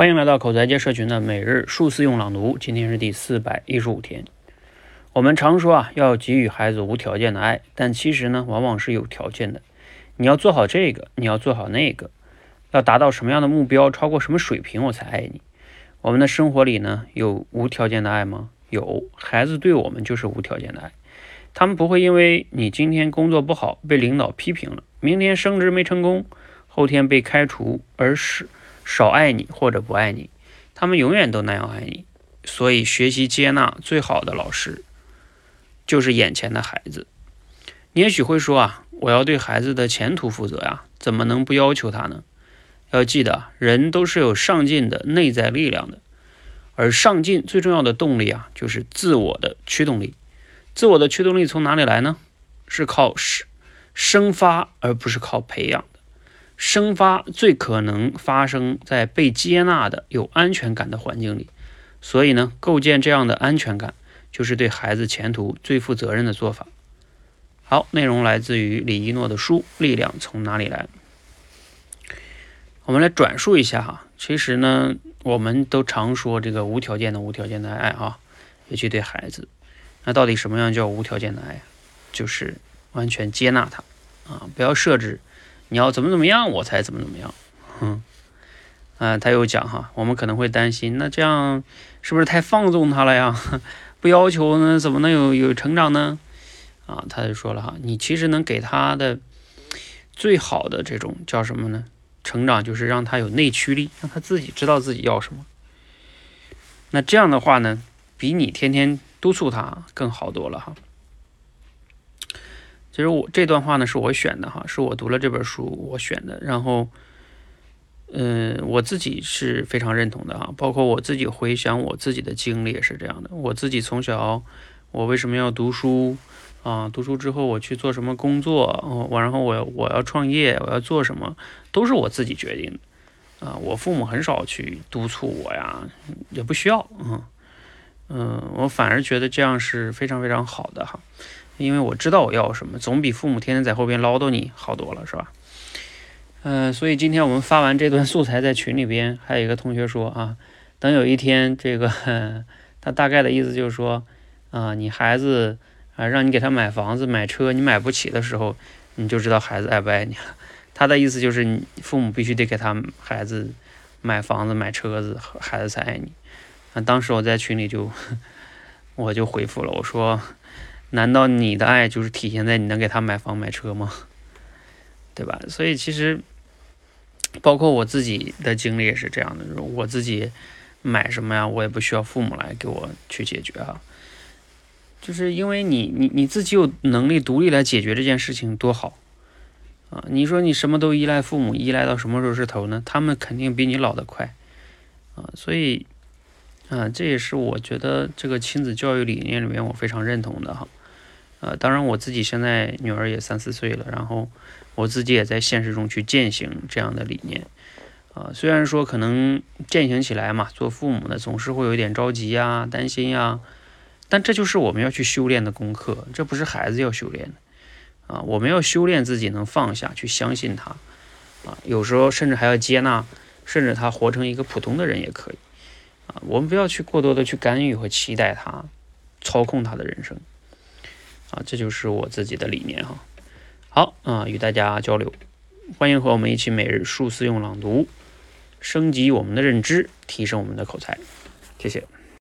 欢迎来到口才界社群的每日数字用朗读，今天是第四百一十五天。我们常说啊，要给予孩子无条件的爱，但其实呢，往往是有条件的。你要做好这个，你要做好那个，要达到什么样的目标，超过什么水平，我才爱你。我们的生活里呢，有无条件的爱吗？有，孩子对我们就是无条件的爱。他们不会因为你今天工作不好被领导批评了，明天升职没成功，后天被开除，而是。少爱你或者不爱你，他们永远都那样爱你。所以，学习接纳最好的老师就是眼前的孩子。你也许会说啊，我要对孩子的前途负责呀，怎么能不要求他呢？要记得，人都是有上进的内在力量的，而上进最重要的动力啊，就是自我的驱动力。自我的驱动力从哪里来呢？是靠生生发，而不是靠培养。生发最可能发生在被接纳的有安全感的环境里，所以呢，构建这样的安全感就是对孩子前途最负责任的做法。好，内容来自于李一诺的书《力量从哪里来》。我们来转述一下哈，其实呢，我们都常说这个无条件的、无条件的爱啊，尤其对孩子。那到底什么样叫无条件的爱？就是完全接纳他啊，不要设置。你要怎么怎么样，我才怎么怎么样。嗯，啊，他又讲哈，我们可能会担心，那这样是不是太放纵他了呀？不要求呢，怎么能有有成长呢？啊，他就说了哈，你其实能给他的最好的这种叫什么呢？成长就是让他有内驱力，让他自己知道自己要什么。那这样的话呢，比你天天督促他更好多了哈。其实我这段话呢是我选的哈，是我读了这本书我选的。然后，嗯，我自己是非常认同的哈。包括我自己回想我自己的经历也是这样的。我自己从小，我为什么要读书啊？读书之后我去做什么工作？我然后我我要创业，我要做什么，都是我自己决定的啊。我父母很少去督促我呀，也不需要。嗯嗯，我反而觉得这样是非常非常好的哈。因为我知道我要什么，总比父母天天在后边唠叨你好多了，是吧？嗯，所以今天我们发完这段素材在群里边，还有一个同学说啊，等有一天这个，他大概的意思就是说，啊，你孩子啊，让你给他买房子、买车，你买不起的时候，你就知道孩子爱不爱你了。他的意思就是，你父母必须得给他孩子买房子、买车子，孩子才爱你。啊，当时我在群里就，我就回复了，我说。难道你的爱就是体现在你能给他买房买车吗？对吧？所以其实，包括我自己的经历也是这样的。我自己买什么呀，我也不需要父母来给我去解决啊。就是因为你你你自己有能力独立来解决这件事情多好啊！你说你什么都依赖父母，依赖到什么时候是头呢？他们肯定比你老得快啊！所以，啊，这也是我觉得这个亲子教育理念里面我非常认同的哈。呃，当然我自己现在女儿也三四岁了，然后我自己也在现实中去践行这样的理念。啊，虽然说可能践行起来嘛，做父母的总是会有点着急呀、担心呀，但这就是我们要去修炼的功课，这不是孩子要修炼的。啊，我们要修炼自己能放下去，相信他。啊，有时候甚至还要接纳，甚至他活成一个普通的人也可以。啊，我们不要去过多的去干预和期待他，操控他的人生。啊，这就是我自己的理念哈。好啊，与大家交流，欢迎和我们一起每日数字用朗读，升级我们的认知，提升我们的口才。谢谢。